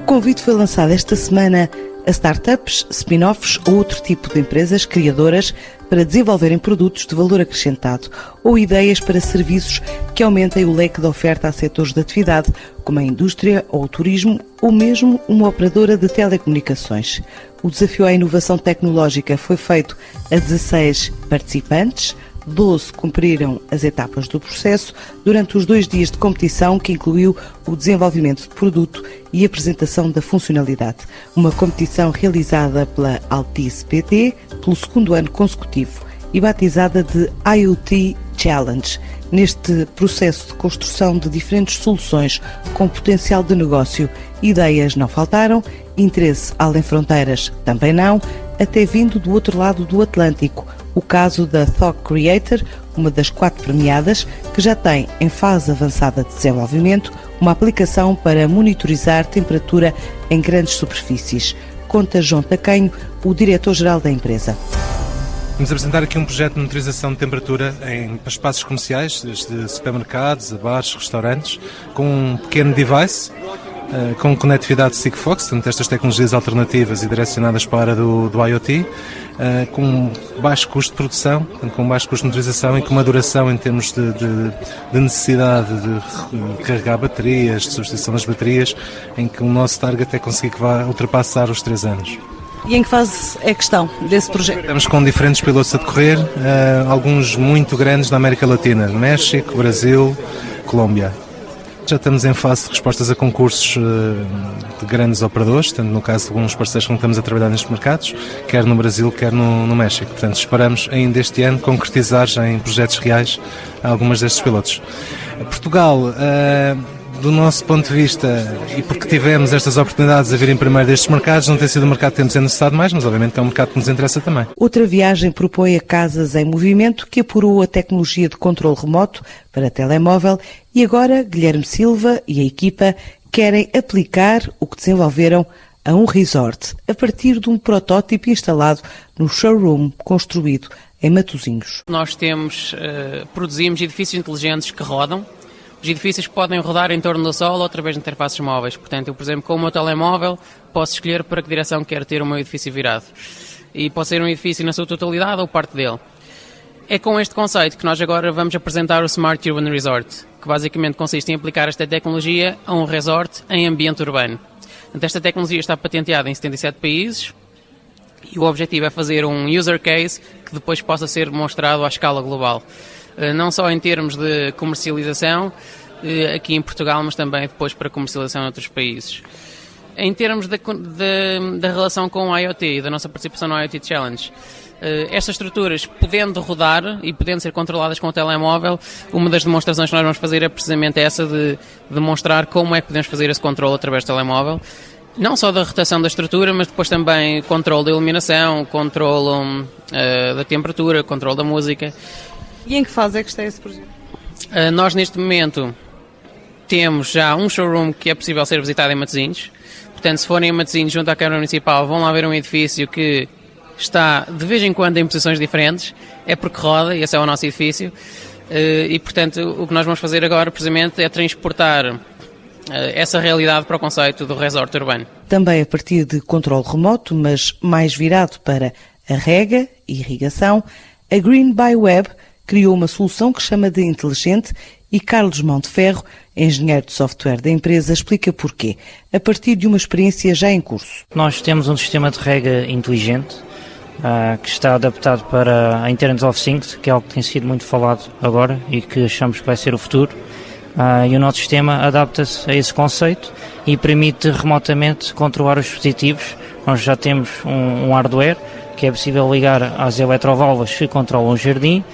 O convite foi lançado esta semana a startups, spin-offs ou outro tipo de empresas criadoras para desenvolverem produtos de valor acrescentado ou ideias para serviços que aumentem o leque de oferta a setores de atividade, como a indústria ou o turismo, ou mesmo uma operadora de telecomunicações. O desafio à inovação tecnológica foi feito a 16 participantes. 12 cumpriram as etapas do processo durante os dois dias de competição, que incluiu o desenvolvimento de produto e apresentação da funcionalidade. Uma competição realizada pela Altice PT pelo segundo ano consecutivo e batizada de IoT Challenge. Neste processo de construção de diferentes soluções com potencial de negócio, ideias não faltaram, interesse além fronteiras também não, até vindo do outro lado do Atlântico o caso da Thought Creator, uma das quatro premiadas, que já tem em fase avançada de desenvolvimento uma aplicação para monitorizar temperatura em grandes superfícies. Conta João Tacanho, o diretor-geral da empresa. Vamos apresentar aqui um projeto de monitorização de temperatura em espaços comerciais, desde supermercados a bares, restaurantes, com um pequeno device eh, com conectividade Sigfox, portanto, estas tecnologias alternativas e direcionadas para a área do, do IoT, uh, com baixo custo de produção, portanto, com baixo custo de motorização e com uma duração em termos de, de, de necessidade de carregar baterias, de substituição das baterias, em que o nosso target é conseguir que vá ultrapassar os 3 anos. E em que fase é que estão desse projeto? Estamos com diferentes pilotos a decorrer, uh, alguns muito grandes na América Latina, México, Brasil, Colômbia. Já estamos em fase de respostas a concursos eh, de grandes operadores, tanto no caso de alguns parceiros com que estamos a trabalhar nestes mercados, quer no Brasil, quer no, no México. Portanto, esperamos ainda este ano concretizar já em projetos reais algumas destes pilotos. Portugal. Uh, do nosso ponto de vista, e porque tivemos estas oportunidades a virem primeiro destes mercados, não tem sido o mercado que temos interessado mais, mas obviamente é um mercado que nos interessa também. Outra viagem propõe a Casas em Movimento, que apurou a tecnologia de controle remoto para telemóvel e agora Guilherme Silva e a equipa querem aplicar o que desenvolveram a um resort, a partir de um protótipo instalado no showroom construído em Matosinhos. Nós temos, uh, produzimos edifícios inteligentes que rodam, os edifícios podem rodar em torno do Sol ou através de interfaces móveis. Portanto, eu, por exemplo, com o meu telemóvel, posso escolher para que direção quero ter o meu edifício virado. E pode ser um edifício na sua totalidade ou parte dele. É com este conceito que nós agora vamos apresentar o Smart Urban Resort, que basicamente consiste em aplicar esta tecnologia a um resort em ambiente urbano. Esta tecnologia está patenteada em 77 países e o objetivo é fazer um user case que depois possa ser demonstrado à escala global. Eh, não só em termos de comercialização eh, aqui em Portugal, mas também depois para comercialização em outros países. Em termos da relação com o IoT e da nossa participação no IoT Challenge, uh, estas estruturas, podendo rodar e podendo ser controladas com o telemóvel, uma das demonstrações que nós vamos fazer é precisamente essa de demonstrar como é que podemos fazer esse controle através do telemóvel. Não só da rotação da estrutura, mas depois também controle da iluminação, controle uh, da temperatura, controle da música. E em que fase é que está esse projeto? Uh, nós, neste momento, temos já um showroom que é possível ser visitado em Matosinhos. Portanto, se forem a Matosinhos junto à Câmara Municipal, vão lá ver um edifício que está de vez em quando em posições diferentes. É porque roda, e esse é o nosso edifício. Uh, e, portanto, o que nós vamos fazer agora, precisamente, é transportar uh, essa realidade para o conceito do resort urbano. Também a partir de controle remoto, mas mais virado para a rega e irrigação, a Green by Web criou uma solução que chama de inteligente e Carlos Monteferro, engenheiro de software da empresa, explica porquê, a partir de uma experiência já em curso. Nós temos um sistema de rega inteligente uh, que está adaptado para a Internet of Things, que é algo que tem sido muito falado agora e que achamos que vai ser o futuro. Uh, e o nosso sistema adapta-se a esse conceito e permite remotamente controlar os dispositivos. Nós já temos um, um hardware que é possível ligar às eletroválvulas que controlam o jardim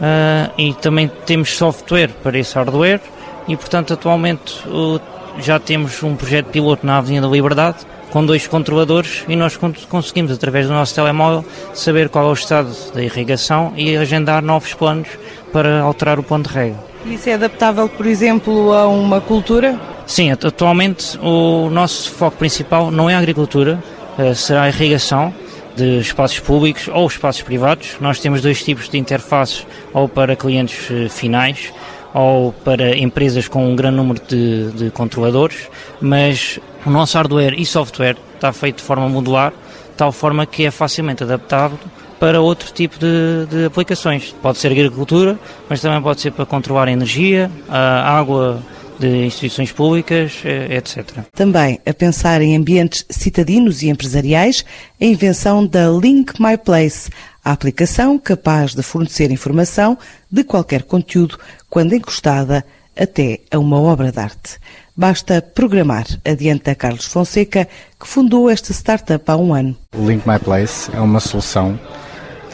uh, e também temos software para esse hardware e portanto atualmente uh, já temos um projeto piloto na Avenida da Liberdade com dois controladores e nós conseguimos através do nosso telemóvel saber qual é o estado da irrigação e agendar novos planos para alterar o ponto de rega. Isso é adaptável, por exemplo, a uma cultura? Sim, atualmente o nosso foco principal não é a agricultura, uh, será a irrigação, de espaços públicos ou espaços privados. Nós temos dois tipos de interfaces, ou para clientes eh, finais, ou para empresas com um grande número de, de controladores, mas o nosso hardware e software está feito de forma modular, de tal forma que é facilmente adaptável para outro tipo de, de, aplicações. Pode ser agricultura, mas também pode ser para controlar a energia, a água de instituições públicas, eh, etc. Também a pensar em ambientes citadinos e empresariais, a invenção da Link My Place, a aplicação capaz de fornecer informação de qualquer conteúdo quando encostada até a uma obra de arte. Basta programar, adianta Carlos Fonseca, que fundou esta startup há um ano. O Link My Place é uma solução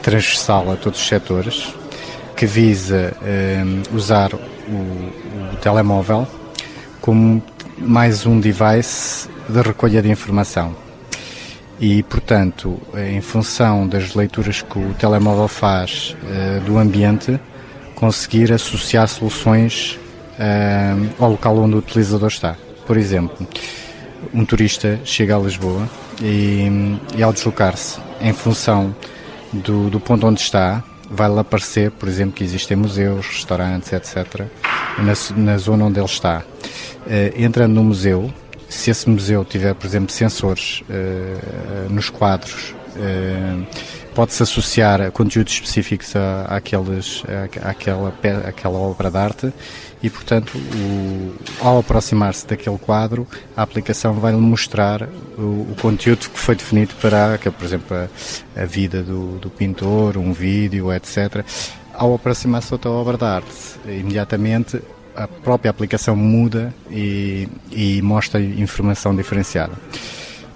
transversal a todos os setores que visa eh, usar o, o telemóvel como mais um device de recolha de informação. E, portanto, em função das leituras que o telemóvel faz uh, do ambiente, conseguir associar soluções uh, ao local onde o utilizador está. Por exemplo, um turista chega a Lisboa e, e ao deslocar-se, em função do, do ponto onde está, vai-lhe aparecer, por exemplo, que existem museus, restaurantes, etc., na, na zona onde ele está. Uh, entrando no museu, se esse museu tiver, por exemplo, sensores uh, nos quadros, uh, pode-se associar a conteúdos específicos a, àqueles, a, àquela, àquela obra de arte e, portanto, o, ao aproximar-se daquele quadro, a aplicação vai-lhe mostrar o, o, conteúdo que foi definido para, que, por exemplo, a, a vida do, do, pintor, um vídeo, etc. Ao aproximar-se outra obra de arte, imediatamente a própria aplicação muda e, e mostra informação diferenciada.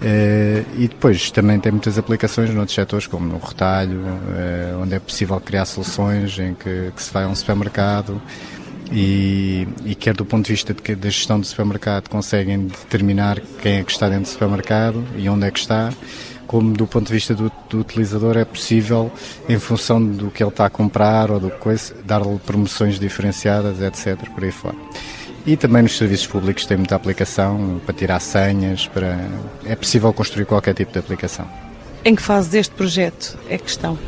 Uh, e depois também tem muitas aplicações noutros setores, como no retalho, uh, onde é possível criar soluções em que, que se vai a um supermercado e, e, quer do ponto de vista da gestão do supermercado conseguem determinar quem é que está dentro do supermercado e onde é que está, como do ponto de vista do, do utilizador é possível, em função do que ele está a comprar ou do coisa, dar-lhe promoções diferenciadas, etc. por aí fora. E também nos serviços públicos tem muita aplicação para tirar senhas, para... é possível construir qualquer tipo de aplicação. Em que fase deste projeto é que estão?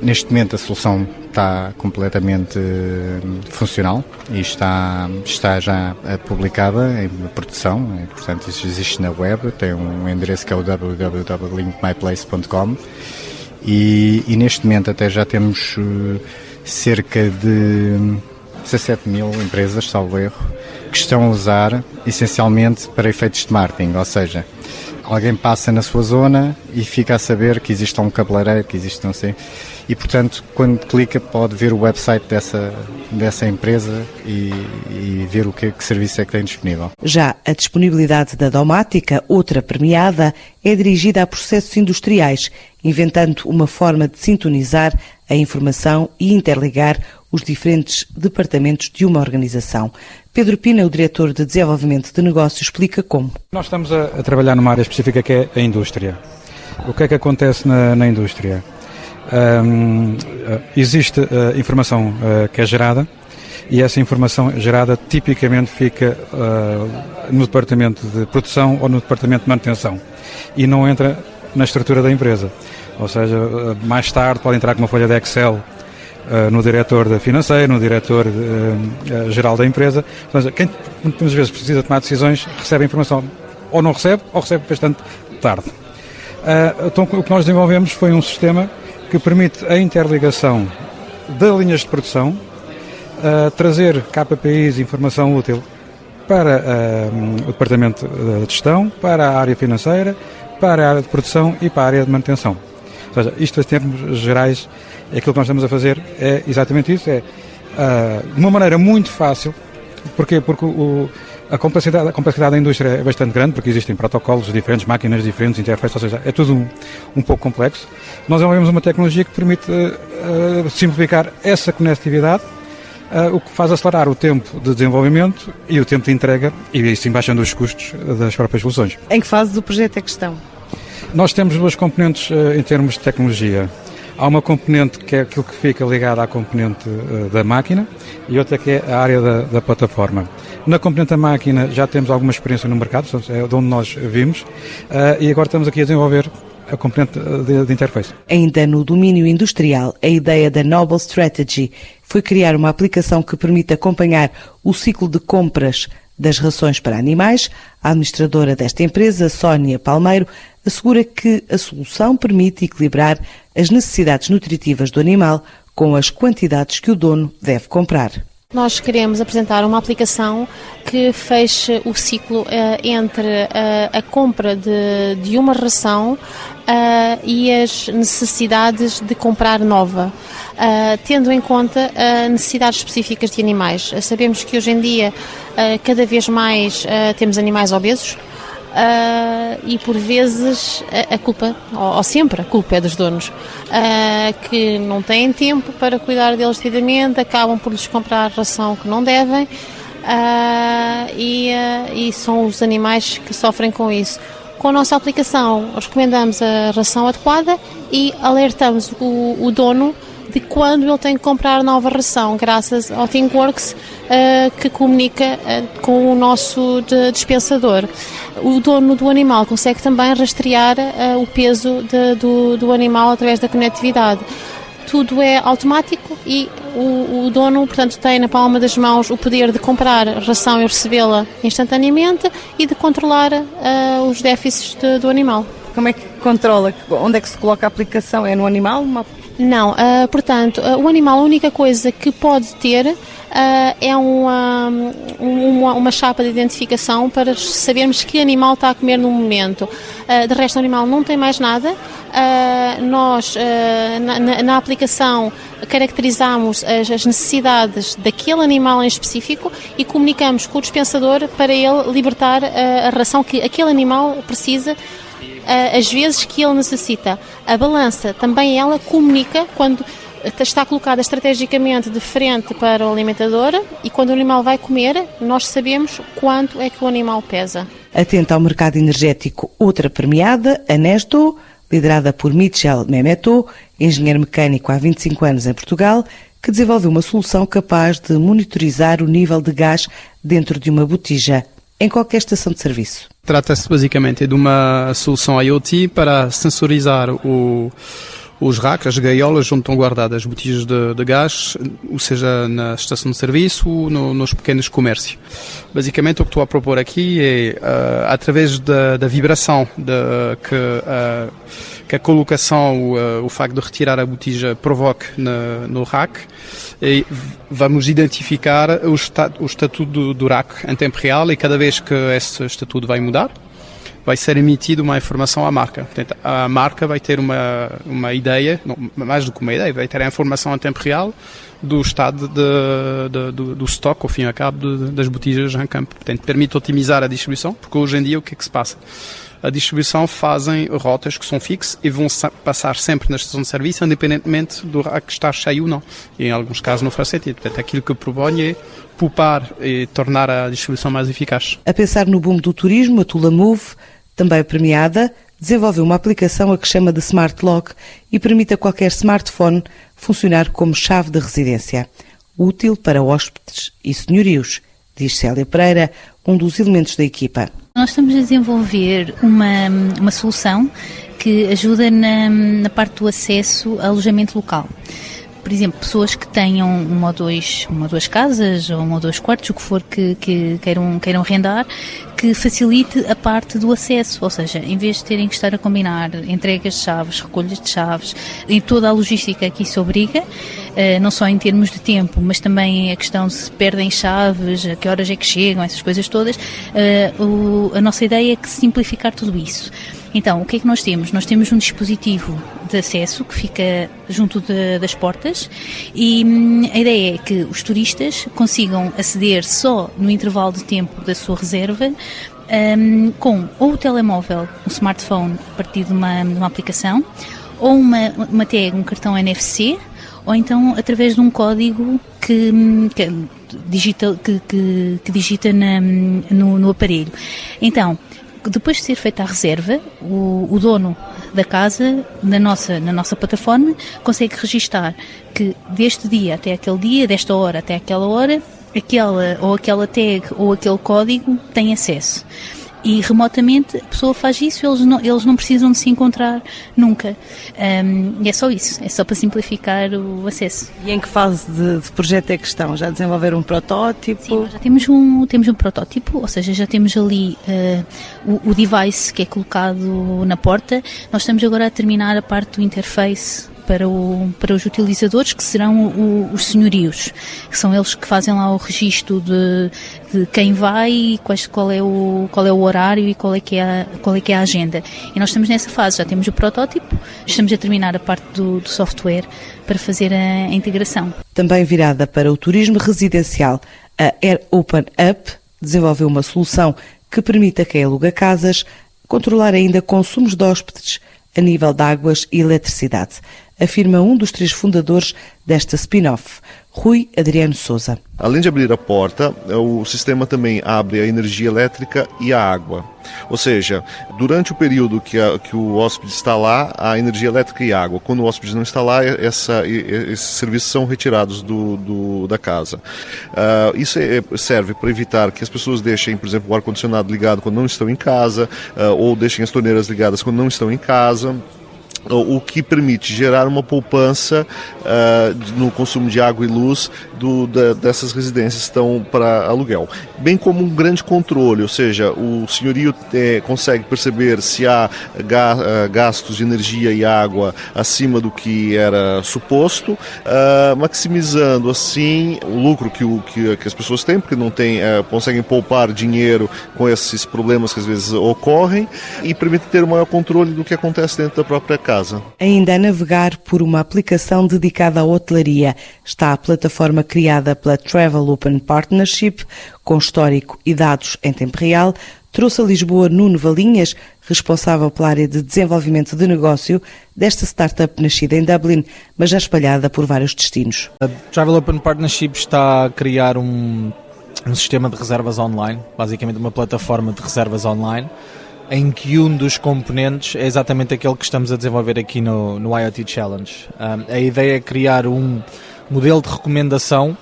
Neste momento a solução está completamente eh, funcional e está, está já eh, publicada em produção, e, portanto isso existe na web, tem um endereço que é o www.linkmyplace.com e, e, neste momento até já temos eh, cerca de 17 mil empresas, salvo erro, que estão a usar essencialmente para efeitos de marketing, ou seja, alguém passa na sua zona e fica a saber que existe um cabeleireiro, que existe não sei. E portanto, quando clica, pode ver o website dessa, dessa empresa e, e ver o que, que serviço é que tem disponível. Já a disponibilidade da Domática, outra premiada, é dirigida a processos industriais, inventando uma forma de sintonizar a informação e interligar os diferentes departamentos de uma organização. Pedro Pina, o diretor de desenvolvimento de negócios, explica como. Nós estamos a, a trabalhar numa área específica que é a indústria. O que é que acontece na, na indústria? Um, eh, existe uh, informação uh, que é gerada e essa informação gerada tipicamente fica uh, no departamento de produção ou no departamento de manutenção e não entra na estrutura da empresa. Ou seja, mais tarde pode entrar com uma folha de Excel no diretor da financeira, no diretor uh, geral da empresa. Quem muitas vezes precisa tomar decisões recebe a informação ou não recebe ou recebe bastante tarde. então o que nós desenvolvemos foi um sistema que permite a interligação de linhas de produção, trazer KPIs, informação útil para o departamento de gestão, para a área financeira, para a área de produção e para a área de manutenção. Ou seja, isto em termos gerais, aquilo que nós estamos a fazer é exatamente isso, é uh, de uma maneira muito fácil, porque, porque o, a, complexidade, a complexidade da indústria é bastante grande, porque existem protocolos diferentes, máquinas diferentes, interfaces, ou seja, é tudo um, um pouco complexo. Nós desenvolvemos uma tecnologia que permite uh, simplificar essa conectividade, uh, o que faz acelerar o tempo de desenvolvimento e o tempo de entrega, e assim baixando os custos das próprias soluções. Em que fase do projeto é que estão? Nós temos duas componentes uh, em termos de tecnologia. Há uma componente que é aquilo que fica ligado à componente uh, da máquina e outra que é a área da, da, plataforma. Na componente da máquina já temos alguma experiência no mercado, é de onde nós vimos, uh, e agora estamos aqui a desenvolver a componente de, de interface. Ainda no domínio industrial, a ideia da Noble Strategy foi criar uma aplicação que permite acompanhar o ciclo de compras das rações para animais. A administradora desta empresa, Sónia Palmeiro, assegura que a solução permite equilibrar as necessidades nutritivas do animal com as quantidades que o dono deve comprar. Nós queremos apresentar uma aplicação que feche o ciclo uh, entre uh, a compra de, de uma ração uh, e as necessidades de comprar nova, tendo em conta necessidades específicas de animais. Sabemos que hoje em dia cada vez mais temos animais obesos, Uh, e por vezes a, a culpa, ou, ou, sempre a culpa é dos donos, uh, que não têm tempo para cuidar deles devidamente, acabam por lhes comprar ração que não devem uh, e, e são os animais que sofrem com isso. Com a nossa aplicação, recomendamos a ração adequada e alertamos o, o dono de quando ele tem que comprar nova ração, graças ao ThinkWorks uh, que comunica uh, com o nosso de, dispensador. O dono do animal consegue também rastrear uh, o peso de, do, do animal através da conectividade tudo é automático e o, o, dono, portanto, tem na palma das mãos o poder de comprar ração e recebê-la instantaneamente e de controlar uh, os déficits de, do animal. Como é que controla? Onde é que se coloca a aplicação? É no animal? Uma não, uh, portanto, uh, o animal, a única coisa que pode ter uh, é uma, uma, uma, chapa de identificação para sabermos que animal está a comer no momento. de resto, o animal não tem mais nada. nós, na, na, aplicação, caracterizamos as, as, necessidades daquele animal em específico e comunicamos com o dispensador para ele libertar a ração que aquele animal precisa as vezes que ele necessita. A balança também ela comunica quando está colocada estrategicamente de frente para o alimentador e quando o animal vai comer, nós sabemos quanto é que o animal pesa. Atenta ao mercado energético, outra premiada, a Nesto, liderada por Michel Memeto, engenheiro mecânico há 25 anos em Portugal, que desenvolveu uma solução capaz de monitorizar o nível de gás dentro de uma botija em qualquer estação de serviço. Trata-se basicamente de uma solução IoT para sensorizar o, os racks, as gaiolas onde estão guardadas botijas de, de gás, ou seja, na estação de serviço ou no, nos pequenos comércios. Basicamente o que estou a propor aqui é, uh, através da, da vibração de, que, uh, que a colocação, uh, o facto de retirar a botija provoque na, no rack, e vamos identificar o, o estatuto do, do rack em tempo real e cada vez que esse estatuto vai mudar, vai ser emitida uma informação à marca. Portanto, a marca vai ter uma, uma ideia, não, mais do que uma ideia, vai ter a informação em tempo real do estado de, de, do, do estoque, ao fim e ao cabo, de, das botijas em campo. Portanto, permite otimizar a distribuição, porque hoje em dia o que é que se passa? A distribuição fazem rotas que são fixas e vão passar sempre na estação de serviço, independentemente do rack estar cheio ou não. E em alguns casos não faz sentido. Portanto, aquilo que proponho é poupar e tornar a distribuição mais eficaz. A pensar no boom do turismo, a Tula Move, também premiada, desenvolveu uma aplicação a que chama de Smart Lock e permite a qualquer smartphone funcionar como chave de residência, útil para hóspedes e senhorios, diz Célia Pereira, um dos elementos da equipa. Nós estamos a desenvolver uma, uma solução que ajuda na, na parte do acesso a alojamento local por exemplo, pessoas que tenham uma ou, dois, uma ou duas casas ou um ou dois quartos, o que for que, que queiram, queiram rendar, que facilite a parte do acesso, ou seja, em vez de terem que estar a combinar entregas de chaves, recolhas de chaves e toda a logística que isso obriga, eh, não só em termos de tempo, mas também a questão de se perdem chaves, a que horas é que chegam, essas coisas todas, eh, a nossa ideia é que simplificar tudo isso. Então, o que é que nós temos? Nós temos um dispositivo de acesso que fica junto de, das portas e hum, a ideia é que os turistas consigam aceder só no intervalo de tempo da sua reserva um, com ou o telemóvel, o smartphone, a partir de uma, de uma aplicação, ou uma, uma tag, um cartão NFC, ou então através de um código que, hum, que digita, que, que, que digita na, no, no aparelho. Então, depois de ser feita a reserva, o, o, dono da casa, na nossa, na nossa plataforma, consegue registar que deste dia até aquele dia, desta hora até aquela hora, aquela ou aquela tag ou aquele código tem acesso. E remotamente a pessoa faz isso, eles não, eles não precisam de se encontrar nunca. Um, e é só isso, é só para simplificar o acesso. E em que fase de, de projeto é que estão? Já desenvolveram um protótipo? Sim, já temos um, temos um protótipo, ou seja, já temos ali uh, o, o device que é colocado na porta. Nós estamos agora a terminar a parte do interface para, o, para os utilizadores, que serão o, os senhorios, que são eles que fazem lá o registro de, de quem vai, quais, qual, é o, qual é o horário e qual é, que é a, qual é que é a agenda. E nós estamos nessa fase, já temos o protótipo, estamos a terminar a parte do, do software para fazer a, a integração. Também virada para o turismo residencial, a Air Open Up desenvolveu uma solução que permite a quem aluga casas controlar ainda consumos de hóspedes a nível de águas e eletricidade afirma um dos três fundadores desta spin-off, Rui Adriano Souza. Além de abrir a porta, o sistema também abre a energia elétrica e a água. Ou seja, durante o período que, a, que o hóspede está lá, a energia elétrica e a água. Quando o hóspede não está lá, essa, esses serviços são retirados do, do da casa. Uh, isso é, serve para evitar que as pessoas deixem, por exemplo, o ar-condicionado ligado quando não estão em casa, uh, ou deixem as torneiras ligadas quando não estão em casa o que permite gerar uma poupança uh, no consumo de água e luz do, da, dessas residências que estão para aluguel. Bem como um grande controle, ou seja, o senhorio é, consegue perceber se há ga, uh, gastos de energia e água acima do que era suposto, uh, maximizando assim o lucro que, o, que, que, as pessoas têm, porque não tem, conseguem poupar dinheiro com esses problemas que às vezes ocorrem e permite ter um maior controle do que acontece dentro da própria casa casa. Ainda a navegar por uma aplicação dedicada à hotelaria está a plataforma criada pela Travel Open Partnership, com histórico e dados em tempo real, trouxe a Lisboa Nuno Valinhas, responsável pela área de desenvolvimento de negócio desta startup nascida em Dublin, mas já espalhada por vários destinos. A Travel Open Partnership está a criar um, um sistema de reservas online, basicamente uma plataforma de reservas online em que um dos componentes é exatamente aquele que estamos a desenvolver aqui no, no IoT Challenge. Um, a ideia é criar um modelo de recomendação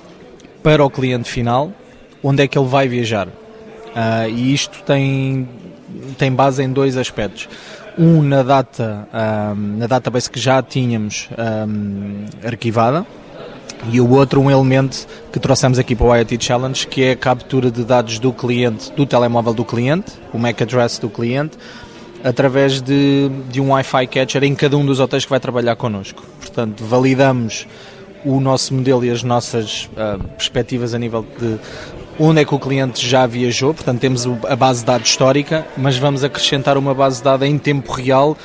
para o cliente final, onde é que ele vai viajar. Uh, e isto tem, tem base em dois aspectos. Um na data, um, na database que já tínhamos um, arquivada, e o outro um elemento que trouxemos aqui para o IoT Challenge, que é a captura de dados do cliente, do telemóvel do cliente, o MAC address do cliente, através de, de um Wi-Fi catcher em cada um dos hotéis que vai trabalhar connosco. Portanto, validamos o nosso modelo e as nossas uh, perspectivas a nível de onde é que o cliente já viajou, portanto temos a base de dados histórica, mas vamos acrescentar uma base de dados em tempo real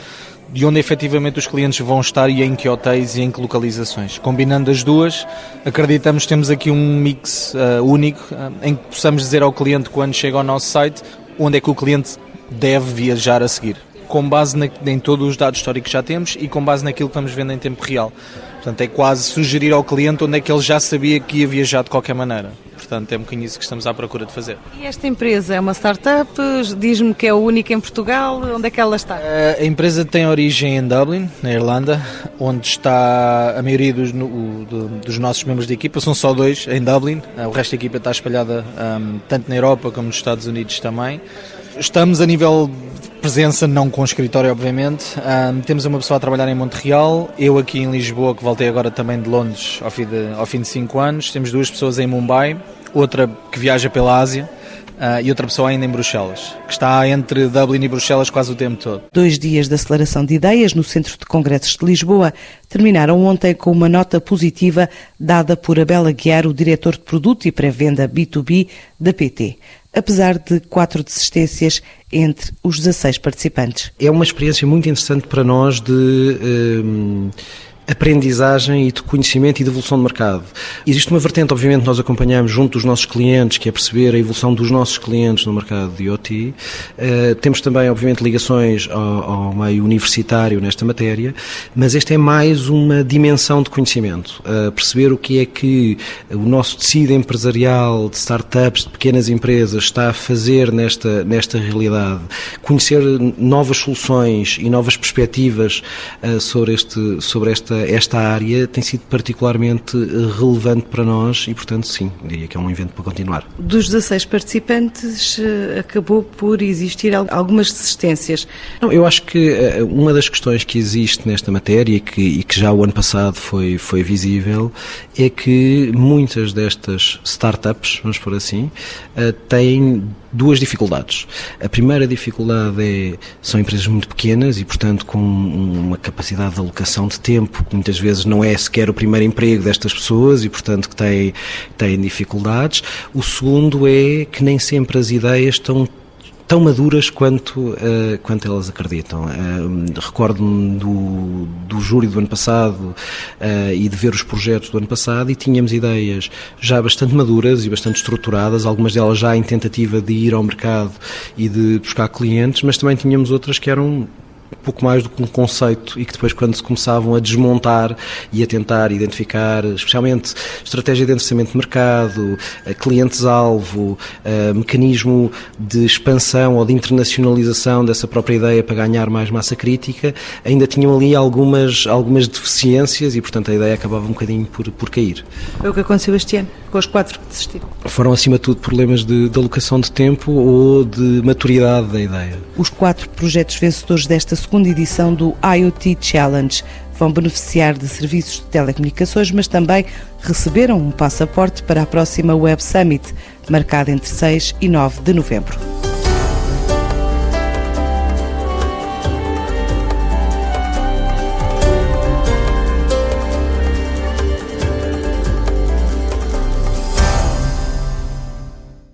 de onde efetivamente os clientes vão estar e em que hotéis e em que localizações. Combinando as duas, acreditamos que temos aqui um mix uh, único uh, em que possamos dizer ao cliente quando chega ao nosso site onde é que o cliente deve viajar a seguir. Com base na, em todos os dados históricos que já temos e com base naquilo que vamos vendo em tempo real. Portanto, é quase sugerir ao cliente onde é que ele já sabia que ia viajar de qualquer maneira. Portanto, é um bocadinho isso que estamos à procura de fazer. E esta empresa é uma startup? Diz-me que é a única em Portugal. Onde é que ela está? A empresa tem origem em Dublin, na Irlanda, onde está a maioria dos, dos nossos membros de equipa. São só dois em Dublin. O resto da equipa está espalhada um, tanto na Europa como nos Estados Unidos também. Estamos a nível de presença, não com escritório, obviamente. Um, temos uma pessoa a trabalhar em Montreal, eu aqui em Lisboa, que voltei agora também de Londres ao fim de, ao fim de cinco anos. Temos duas pessoas em Mumbai outra que viaja pela Ásia. Uh, e outra pessoa ainda em Bruxelas, que está entre Dublin e Bruxelas quase o tempo todo. Dois dias de aceleração de ideias no Centro de Congressos de Lisboa terminaram ontem com uma nota positiva dada por Abel Aguiar, o diretor de produto e pré-venda B2B da PT apesar de quatro desistências entre os 16 participantes. É uma experiência muito interessante para nós de. Um aprendizagem e de conhecimento e de evolução de mercado. Existe uma vertente, obviamente, nós acompanhamos junto dos nossos clientes, que é perceber a evolução dos nossos clientes no mercado de IoT. Uh, temos também, obviamente, ligações ao, ao, meio universitário nesta matéria, mas esta é mais uma dimensão de conhecimento. Uh, perceber o que é que o nosso tecido empresarial de startups, de pequenas empresas, está a fazer nesta, nesta realidade. Conhecer novas soluções e novas perspectivas uh, sobre, este, sobre esta esta área tem sido particularmente relevante para nós e, portanto, sim, diria que é um evento para continuar. Dos 16 participantes, acabou por existir algumas desistências. Não, eu acho que uma das questões que existe nesta matéria e que, e que já o ano passado foi, foi visível é que muitas destas startups, vamos por assim, têm duas dificuldades. A primeira dificuldade é são empresas muito pequenas e, portanto, com uma capacidade de alocação de tempo que muitas vezes não é sequer o primeiro emprego destas pessoas e, portanto, que têm, têm dificuldades. O segundo é que nem sempre as ideias estão tão maduras quanto, uh, quanto elas acreditam. Uh, Recordo-me do, do júri do ano passado uh, e de ver os projetos do ano passado e tínhamos ideias já bastante maduras e bastante estruturadas, algumas delas já em tentativa de ir ao mercado e de buscar clientes, mas também tínhamos outras que eram pouco mais do que um conceito e que depois quando se começavam a desmontar e a tentar identificar, especialmente estratégia de endereçamento de mercado, eh, clientes-alvo, eh, mecanismo de expansão ou de internacionalização dessa própria ideia para ganhar mais massa crítica, ainda tinham ali algumas, algumas deficiências e, portanto, a ideia acabava um bocadinho por, por cair. Foi o que aconteceu este ano, com os quatro que desistiram? Foram, acima de tudo, problemas de, de alocação de tempo ou de maturidade da ideia. Os quatro projetos vencedores desta segunda edição do IoT Challenge. Vão beneficiar de serviços de telecomunicações, mas também receberam um passaporte para a próxima Web Summit, marcada entre 6 e 9 de novembro.